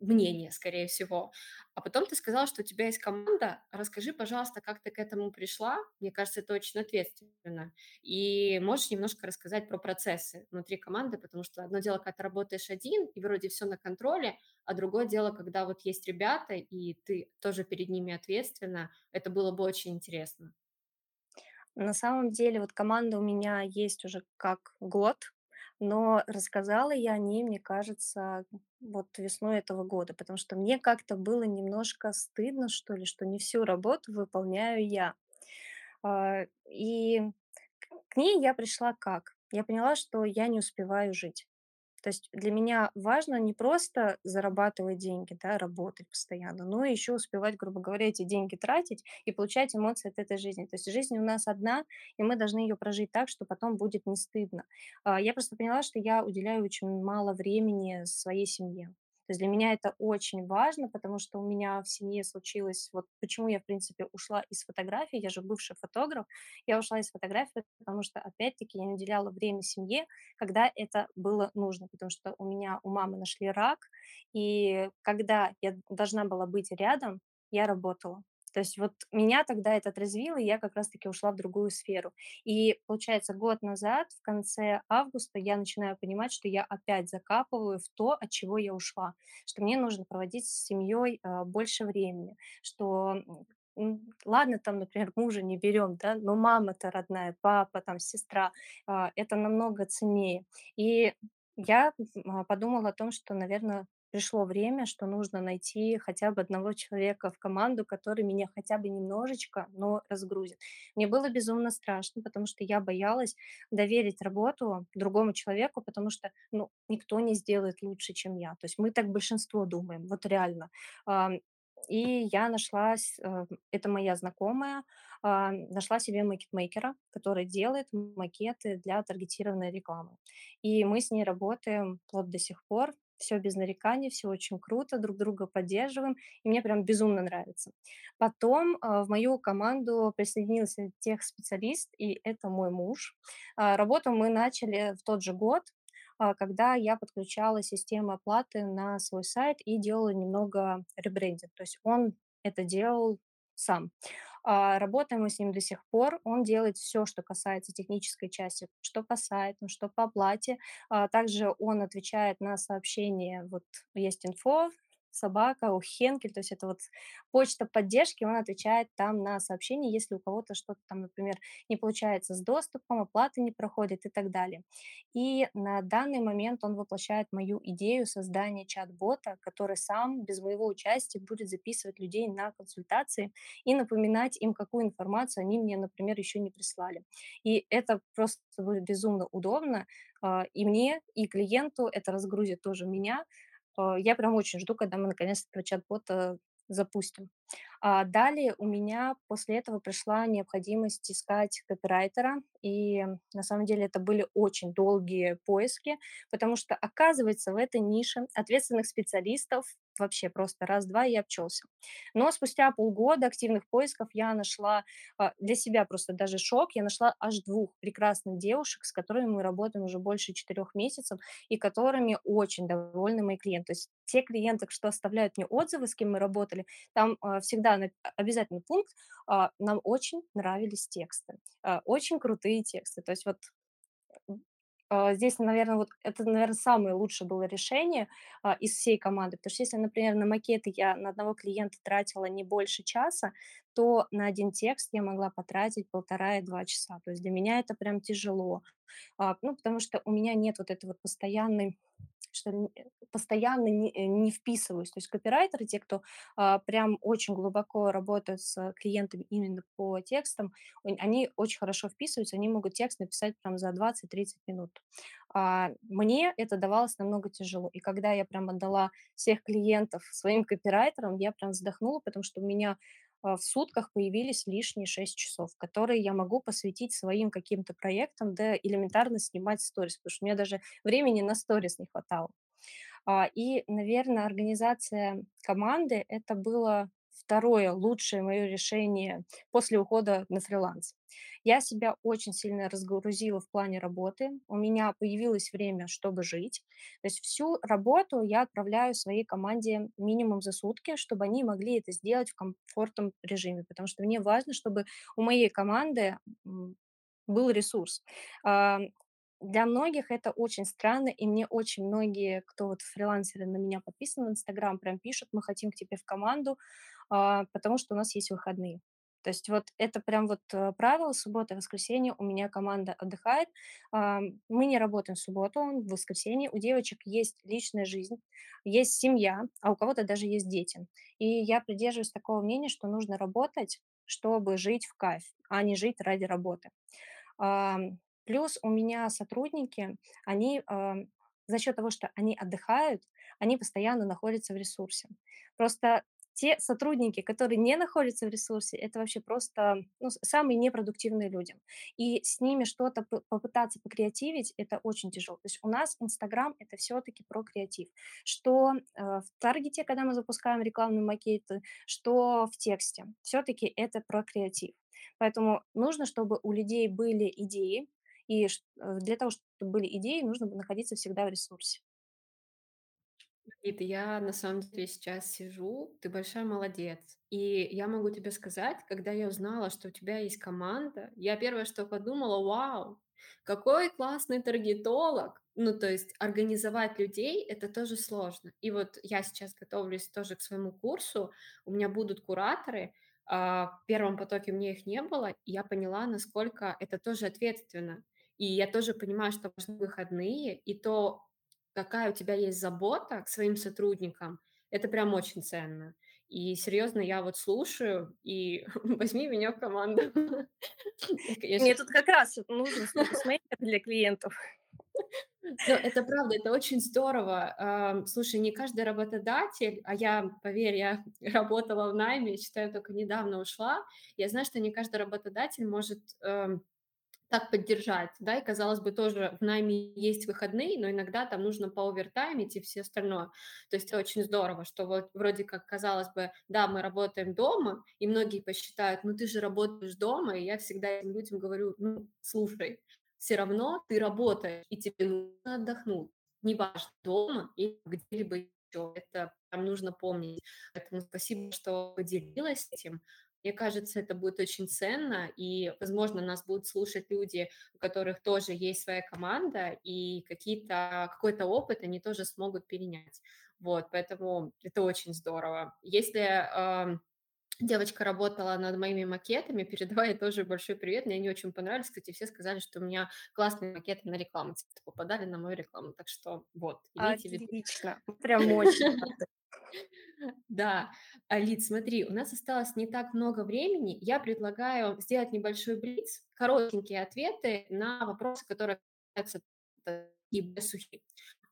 Speaker 1: мнение, скорее всего. А потом ты сказала, что у тебя есть команда. Расскажи, пожалуйста, как ты к этому пришла? Мне кажется, это очень ответственно. И можешь немножко рассказать про процессы внутри команды, потому что одно дело, когда ты работаешь один и вроде всё на контроле, а другое дело, когда вот есть ребята, и ты тоже перед ними ответственна. Это было бы очень интересно.
Speaker 2: На самом деле вот команда у меня есть уже как год, но рассказала я о ней, мне кажется, вот весной этого года, потому что мне как-то было немножко стыдно, что ли, что не всю работу выполняю я. А, и к ней я пришла как? Я поняла, что я не успеваю жить. То есть для меня важно не просто зарабатывать деньги, да, работать постоянно, но ещё успевать, грубо говоря, эти деньги тратить и получать эмоции от этой жизни. То есть жизнь у нас одна, и мы должны её прожить так, что потом будет не стыдно. А, я просто поняла, что я уделяю очень мало времени своей семье. То есть для меня это очень важно, потому что у меня в семье случилось вот почему я, в принципе, ушла из фотографии. Я же бывший фотограф. Я ушла из фотографии, потому что, опять-таки, я не уделяла время семье, когда это было нужно. Потому что у меня у мамы нашли рак, и когда я должна была быть рядом, я работала. То есть вот меня тогда это отрезвило, и я как раз таки ушла в другую сферу. И получается, год назад, в конце августа, я начинаю понимать, что я опять закапываю в то, от чего я ушла. Что мне нужно проводить с семьей, а, больше времени, что, ладно, там, например, мужа не берем, да, но мама-то родная, папа, там, сестра, а, это намного ценнее. И я, м, подумала о том, что, наверно, пришло время, что нужно найти хотя бы 1 человека в команду, который меня хотя бы немножечко, но разгрузит. Мне было безумно страшно, потому что я боялась доверить работу другому человеку, потому что, ну, никто не сделает лучше, чем я. То есть мы так большинство думаем, вот реально. И я нашла э, это моя знакомая, а, нашла себе макетмейкера, который делает макеты для таргетированной рекламы. И мы с ней работаем вплоть до сих пор. Всё без нареканий, всё очень круто, друг друга поддерживаем, и мне прям безумно нравится. Потом, а, в мою команду присоединился техспециалист, и это мой муж. А, работу мы начали в тот же год, а, когда я подключала систему оплаты на свой сайт и делала немного ребрендинг. То есть он это делал сам. А, работаем мы с ним до сих пор. Он делает всё, что касается технической части, что по сайту, что по оплате. А, также он отвечает на сообщения. Вот есть инфо собака у Хенкель, то есть это вот почта поддержки, он отвечает там на сообщения, если у кого-то что-то там, например, не получается с доступом, оплата не проходит и так далее. И на данный момент он воплощает мою идею создания чат-бота, который сам без моего участия будет записывать людей на консультации и напоминать им, какую информацию они мне, например, еще не прислали. И это просто будет безумно удобно а, и мне, и клиенту, это разгрузит тоже меня. А, Я прям очень жду, когда мы наконец этого чат-бота запустим. А далее у меня после этого пришла необходимость искать копирайтера, и на самом деле это были очень долгие поиски, потому что, оказывается, в этой нише ответственных специалистов вообще просто раз-два и обчелся. Но спустя полгода активных поисков я нашла а, для себя просто даже шок, я нашла аж двух прекрасных девушек, с которыми мы работаем уже больше четырех месяцев, и которыми очень довольны мои клиенты. То есть те клиенты, что оставляют мне отзывы, с кем мы работали, там а, всегда на- обязательный пункт, а, нам очень нравились тексты, а, очень крутые тексты. То есть вот а, здесь, наверное, вот это, наверное, самое лучшее было решение а, из всей команды. Потому что если, например, на макеты я на одного клиента тратила не больше часа, то на один текст я могла потратить полтора и два часа. То есть для меня это прям тяжело. А, ну, потому что у меня нет вот этой вот постоянной что э, постоянно не, э, не вписываюсь. То есть копирайтеры, те, кто а, прям очень глубоко работают с клиентами именно по текстам, он- они очень хорошо вписываются, они могут текст написать прям за двадцать-тридцать минут. А, мне это давалось намного тяжело. И когда я прям отдала всех клиентов своим копирайтерам, я прям вздохнула, потому что у меня в сутках появились лишние 6 часов, которые я могу посвятить своим каким-то проектам, да элементарно снимать сторис, потому что у меня даже времени на сторис не хватало. А, и, наверное, организация команды- это было второе лучшее мое решение после ухода на фриланс. Я себя очень сильно разгрузила в плане работы. У меня появилось время, чтобы жить. То есть всю работу я отправляю своей команде минимум за сутки, чтобы они могли это сделать в комфортном режиме, потому что мне важно, чтобы у моей команды, был ресурс. Для многих это очень странно, и мне очень многие, кто вот фрилансеры на меня подписаны в Инстаграм, прям пишут: "Мы хотим к тебе в команду, потому что у нас есть выходные". То есть вот это прям вот, э, правило: суббота, воскресенье у меня команда отдыхает. Ам, мы не работаем в субботу, в воскресенье. У девочек есть личная жизнь, есть семья, а у кого-то даже есть дети. И я придерживаюсь такого мнения, что нужно работать, чтобы жить в кайф, а не жить ради работы. Ам, плюс у меня сотрудники, они, за счет того, что они отдыхают, они постоянно находятся в ресурсе. Просто те сотрудники, которые не находятся в ресурсе, это вообще просто, ну, самые непродуктивные люди. И с ними что-то попытаться покреативить- это очень тяжело. То есть у нас "Инстаграм"- это все таки про креатив. Что, э, в таргете, когда мы запускаем рекламные макеты, что в тексте. все таки это про креатив. Поэтому нужно, чтобы у людей были идеи, и э, для того, чтобы были идеи, нужно находиться всегда в ресурсе.
Speaker 1: Ты я на самом деле сейчас сижу, ты большая молодец. И я могу тебе сказать, когда я узнала, что у тебя есть команда, я первое, что подумала, вау, какой классный таргетолог. Ну, то есть организовать людей это тоже сложно. И вот я сейчас готовлюсь тоже к своему курсу, у меня будут кураторы, а, в первом потоке мне их не было, и я поняла, насколько это тоже ответственно. И я тоже понимаю, что важны выходные, и то, какая у тебя есть забота к своим сотрудникам, это прям очень ценно. И серьезно, я вот слушаю, и *laughs* возьми меня в команду. *laughs*
Speaker 2: Мне тут как раз нужен сториз-мейкер для клиентов.
Speaker 1: Ну, это правда, это очень здорово. Слушай, не каждый работодатель, а я, поверь, я *laughs* работала в найме, считаю, только недавно ушла. Я знаю, что не каждый работодатель может, эм, так поддержать, да, и, казалось бы, тоже в найме есть выходные, но иногда там нужно поовертаймить и все остальное. То есть очень здорово, что вот вроде как, казалось бы, да, мы работаем дома, и многие посчитают, ну ты же работаешь дома, и я всегда этим людям говорю, ну, слушай, все равно ты работаешь, и тебе нужно отдохнуть. Неважно, дома или где-либо еще. Это прям нужно помнить. Поэтому спасибо, что поделилась этим. Мне кажется, это будет очень ценно, и, возможно, нас будут слушать люди, у которых тоже есть своя команда, и какие-то, какой-то опыт они тоже смогут перенять. Вот, поэтому это очень здорово. Если, ам, девочка работала над моими макетами, *laughs* передавай ей тоже большой привет. Мне они очень понравились. Кстати, все сказали, что у меня классные макеты на рекламу типа попадали на мою рекламу. Так что вот, имейте в виду.
Speaker 2: Отлично, прям очень. *laughs*
Speaker 1: Да, а, Лид, смотри, у нас осталось не так много времени. Я предлагаю сделать небольшой блиц, коротенькие ответы на вопросы, которые касаются такие сухие.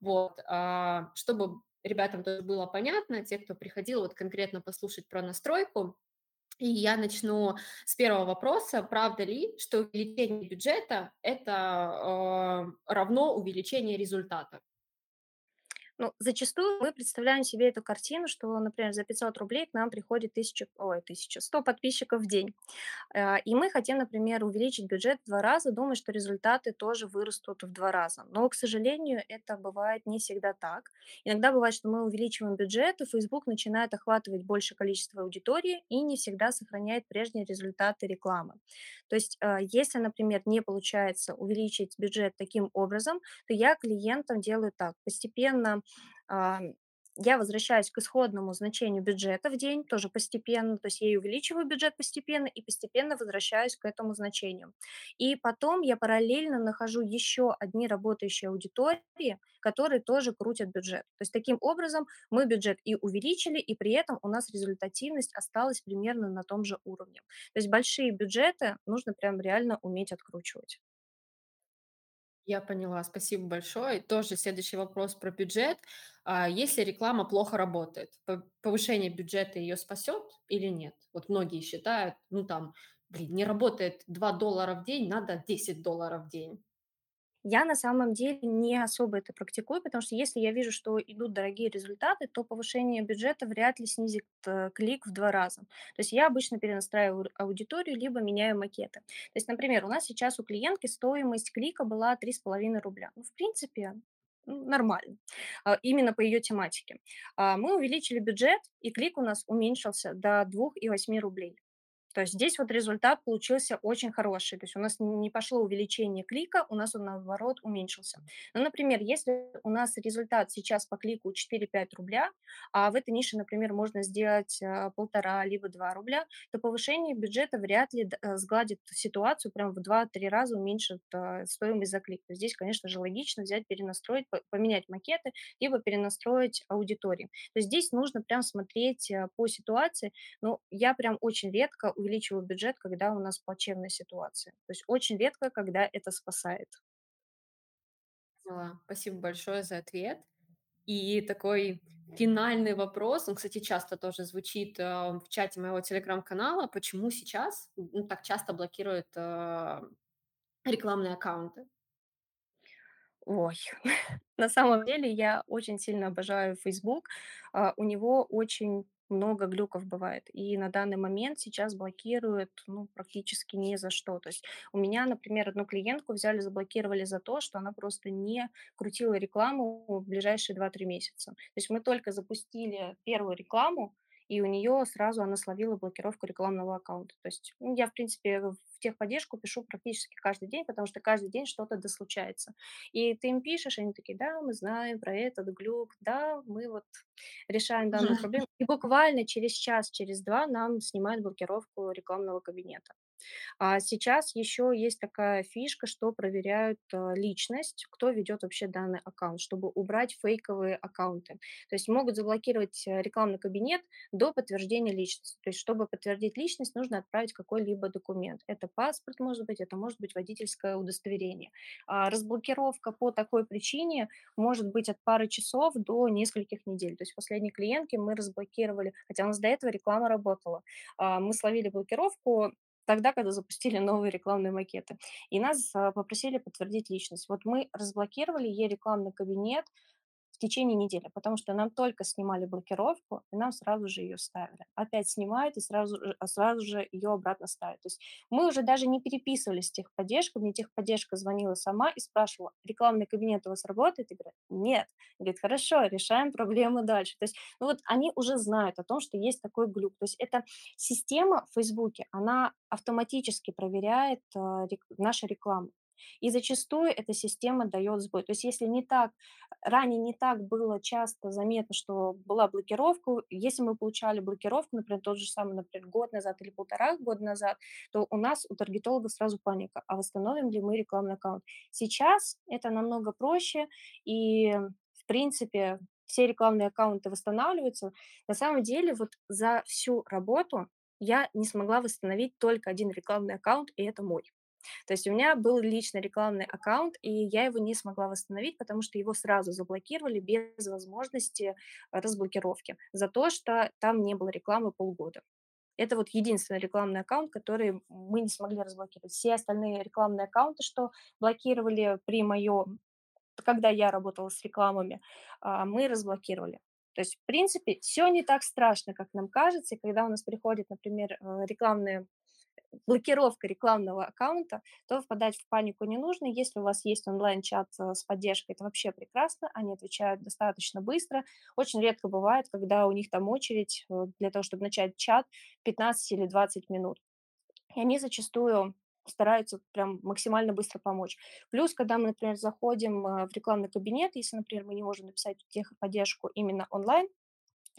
Speaker 1: Вот, а, чтобы ребятам тоже было понятно, те, кто приходил вот конкретно послушать про настройку, и я начну с первого вопроса. Правда ли, что увеличение бюджета– это а, равно увеличение результата?
Speaker 2: Ну, зачастую мы представляем себе эту картину, что, например, за 500 рублей к нам приходит 1000, ой, 1000, 100 подписчиков в день. Э, И мы хотим, например, увеличить бюджет в два раза, думая, что результаты тоже вырастут в два раза. Но, к сожалению, это бывает не всегда так. Иногда бывает, что мы увеличиваем бюджет, и Facebook начинает охватывать большее количество аудитории и не всегда сохраняет прежние результаты рекламы. То есть, э, если, например, не получается увеличить бюджет таким образом, то я клиентам делаю так. Постепенно я возвращаюсь к исходному значению бюджета в день, тоже постепенно, то есть я увеличиваю бюджет постепенно и постепенно возвращаюсь к этому значению. И потом я параллельно нахожу еще одни работающие аудитории, которые тоже крутят бюджет. То есть таким образом мы бюджет и увеличили, и при этом у нас результативность осталась примерно на том же уровне. То есть большие бюджеты нужно прям реально уметь откручивать.
Speaker 1: Я поняла, спасибо большое. Тоже следующий вопрос про бюджет. А, если реклама плохо работает, повышение бюджета ее спасет или нет? Вот многие считают, ну там, блин, не работает 2 доллара в день, надо 10 долларов в день.
Speaker 2: Я на самом деле не особо это практикую, потому что если я вижу, что идут дорогие результаты, то повышение бюджета вряд ли снизит э, клик в два раза. То есть я обычно перенастраиваю аудиторию, либо меняю макеты. То есть, например, у нас сейчас у клиентки стоимость клика была три с половиной рубля. Ну, в принципе, ну, нормально, а, именно по ее тематике. А, Мы увеличили бюджет, и клик у нас уменьшился до двух и восьми рублей. То есть здесь вот результат получился очень хороший. То есть у нас не пошло увеличение клика, у нас он наоборот уменьшился. Ну, например, если у нас результат сейчас по клику 4-5 рубля, а в этой нише, например, можно сделать а, полтора либо 2 рубля, то повышение бюджета вряд ли э, сгладит ситуацию, прям в два-три раза уменьшит а, стоимость за клик. То есть здесь, конечно же, логично взять, перенастроить, по- поменять макеты, либо перенастроить аудитории. То есть здесь нужно прям смотреть по ситуации, ну, я прям очень редко бюджет, когда у нас плачевная ситуация. То есть очень редко, когда это спасает.
Speaker 1: Спасибо большое за ответ. И такой финальный вопрос, он, кстати, часто тоже звучит э, в чате моего телеграм-канала, почему сейчас ну, так часто блокируют э, рекламные аккаунты?
Speaker 2: Ой, *laughs* на самом деле я очень сильно обожаю Facebook. А, У него очень много глюков бывает. И на данный момент сейчас блокируют, ну, практически ни за что. То есть у меня, например, одну клиентку взяли, заблокировали за то, что она просто не крутила рекламу в ближайшие два-три месяца. То есть мы только запустили первую рекламу, и у нее сразу она словила блокировку рекламного аккаунта. То есть ну, я, в принципе, техподдержку пишу практически каждый день, потому что каждый день что-то да случается. И ты им пишешь, они такие, да, мы знаем про этот глюк, да, мы вот решаем данную проблему. И буквально через час, через два нам снимают блокировку рекламного кабинета. А сейчас еще есть такая фишка, что проверяют э, личность, кто ведет вообще данный аккаунт, чтобы убрать фейковые аккаунты. То есть могут заблокировать э, рекламный кабинет до подтверждения личности. То есть чтобы подтвердить личность, нужно отправить какой-либо документ. Это паспорт, может быть, это может быть водительское удостоверение. А разблокировка по такой причине может быть от пары часов до нескольких недель. То есть последней клиентке мы разблокировали, хотя у нас до этого реклама работала. А, Мы словили блокировку тогда, когда запустили новые рекламные макеты. И нас а, попросили подтвердить личность. Вот мы разблокировали ей рекламный кабинет в течение недели, потому что нам только снимали блокировку, и нам сразу же ее ставили. Опять снимают и сразу, а сразу же ее обратно ставят. То есть мы уже даже не переписывались с техподдержкой, мне техподдержка звонила сама и спрашивала, рекламный кабинет у вас работает? И говорят, нет. Говорит, хорошо, решаем проблему дальше. То есть ну вот они уже знают о том, что есть такой глюк. То есть эта система в Фейсбуке, она автоматически проверяет а, рек- нашу рекламу. И зачастую эта система дает сбой. То есть если не так, ранее не так было часто заметно, что была блокировка, если мы получали блокировку, например, тот же самый, например, год назад или полтора года назад, то у нас, у таргетолога сразу паника, а восстановим ли мы рекламный аккаунт? Сейчас это намного проще, и, в принципе, все рекламные аккаунты восстанавливаются. На самом деле, вот за всю работу я не смогла восстановить только один рекламный аккаунт, и это мой. То есть у меня был личный рекламный аккаунт, и я его не смогла восстановить, потому что его сразу заблокировали без возможности разблокировки за то, что там не было рекламы полгода. Это вот единственный рекламный аккаунт, который мы не смогли разблокировать. Все остальные рекламные аккаунты, что блокировали при моем, когда я работала с рекламами, а, мы разблокировали. То есть, в принципе, все не так страшно, как нам кажется. И когда у нас приходит, например, э, рекламные блокировка рекламного аккаунта, то впадать в панику не нужно. Если у вас есть онлайн-чат э, с поддержкой, это вообще прекрасно. Они отвечают достаточно быстро. Очень редко бывает, когда у них там очередь э, для того, чтобы начать чат 15 или 20 минут. И они зачастую стараются прям максимально быстро помочь. Плюс, когда мы, например, заходим в рекламный кабинет, если, например, мы не можем написать техподдержку именно онлайн,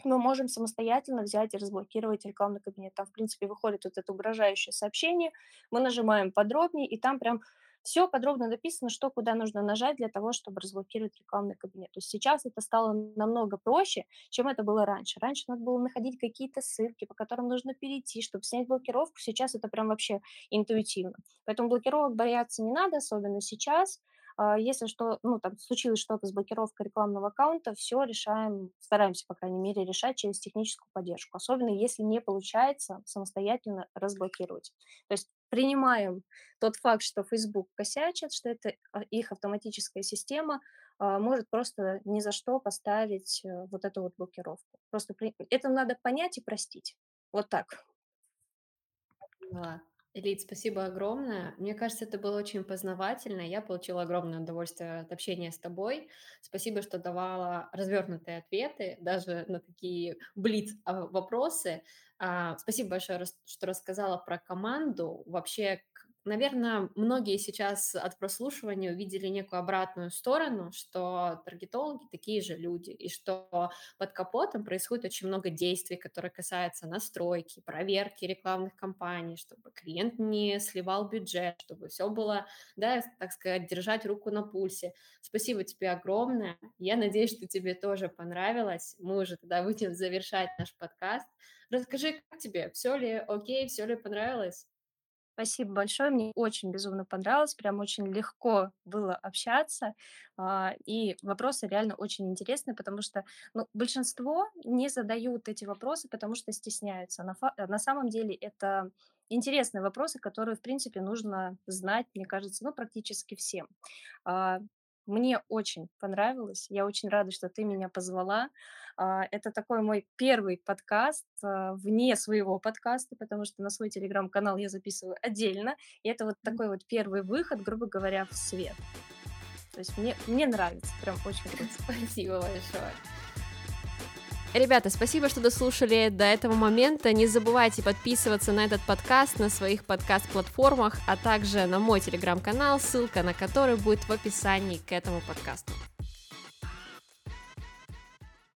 Speaker 2: мы можем самостоятельно взять и разблокировать рекламный кабинет. Там, в принципе, выходит вот это угрожающее сообщение, мы нажимаем подробнее, и там прям все подробно написано, что куда нужно нажать для того, чтобы разблокировать рекламный кабинет. То есть сейчас это стало намного проще, чем это было раньше. Раньше надо было находить какие-то ссылки, по которым нужно перейти, чтобы снять блокировку. Сейчас это прям вообще интуитивно. Поэтому блокировок бояться не надо, особенно сейчас. А, если что, ну, там случилось что-то с блокировкой рекламного аккаунта, все решаем, стараемся, по крайней мере, решать через техническую поддержку, особенно если не получается самостоятельно разблокировать. То есть принимаем тот факт, что Facebook косячит, что это а, их автоматическая система, а, может просто ни за что поставить э, вот эту вот блокировку. Просто при... это надо понять и простить. Вот так.
Speaker 1: Да. Элит, спасибо огромное. Мне кажется, это было очень познавательно. Я получила огромное удовольствие от общения с тобой. Спасибо, что давала развернутые ответы даже на такие блиц а, вопросы. А, спасибо большое, что рассказала про команду. Вообще, Наверное, многие сейчас от прослушивания увидели некую обратную сторону, что таргетологи такие же люди, и что под капотом происходит очень много действий, которые касаются настройки, проверки рекламных кампаний, чтобы клиент не сливал бюджет, чтобы все было, да, так сказать, держать руку на пульсе. Спасибо тебе огромное. Я надеюсь, что тебе тоже понравилось. Мы уже тогда будем завершать наш подкаст. Расскажи, как тебе? Все ли окей, все ли понравилось?
Speaker 2: Спасибо большое, мне очень безумно понравилось, прям очень легко было общаться, а, и вопросы реально очень интересные, потому что ну, большинство не задают эти вопросы, потому что стесняются. На, на самом деле это интересные вопросы, которые, в принципе, нужно знать, мне кажется, ну, практически всем. Мне очень понравилось. Я очень рада, что ты меня позвала. А, это такой мой первый подкаст а, вне своего подкаста, потому что на свой телеграм-канал я записываю отдельно. И это вот такой вот первый выход, грубо говоря, в свет. То есть мне, мне нравится, прям очень круто.
Speaker 1: Спасибо большое. Ребята, спасибо, что дослушали до этого момента. Не забывайте подписываться на этот подкаст на своих подкаст-платформах, а также на мой телеграм-канал, ссылка на который будет в описании к этому подкасту.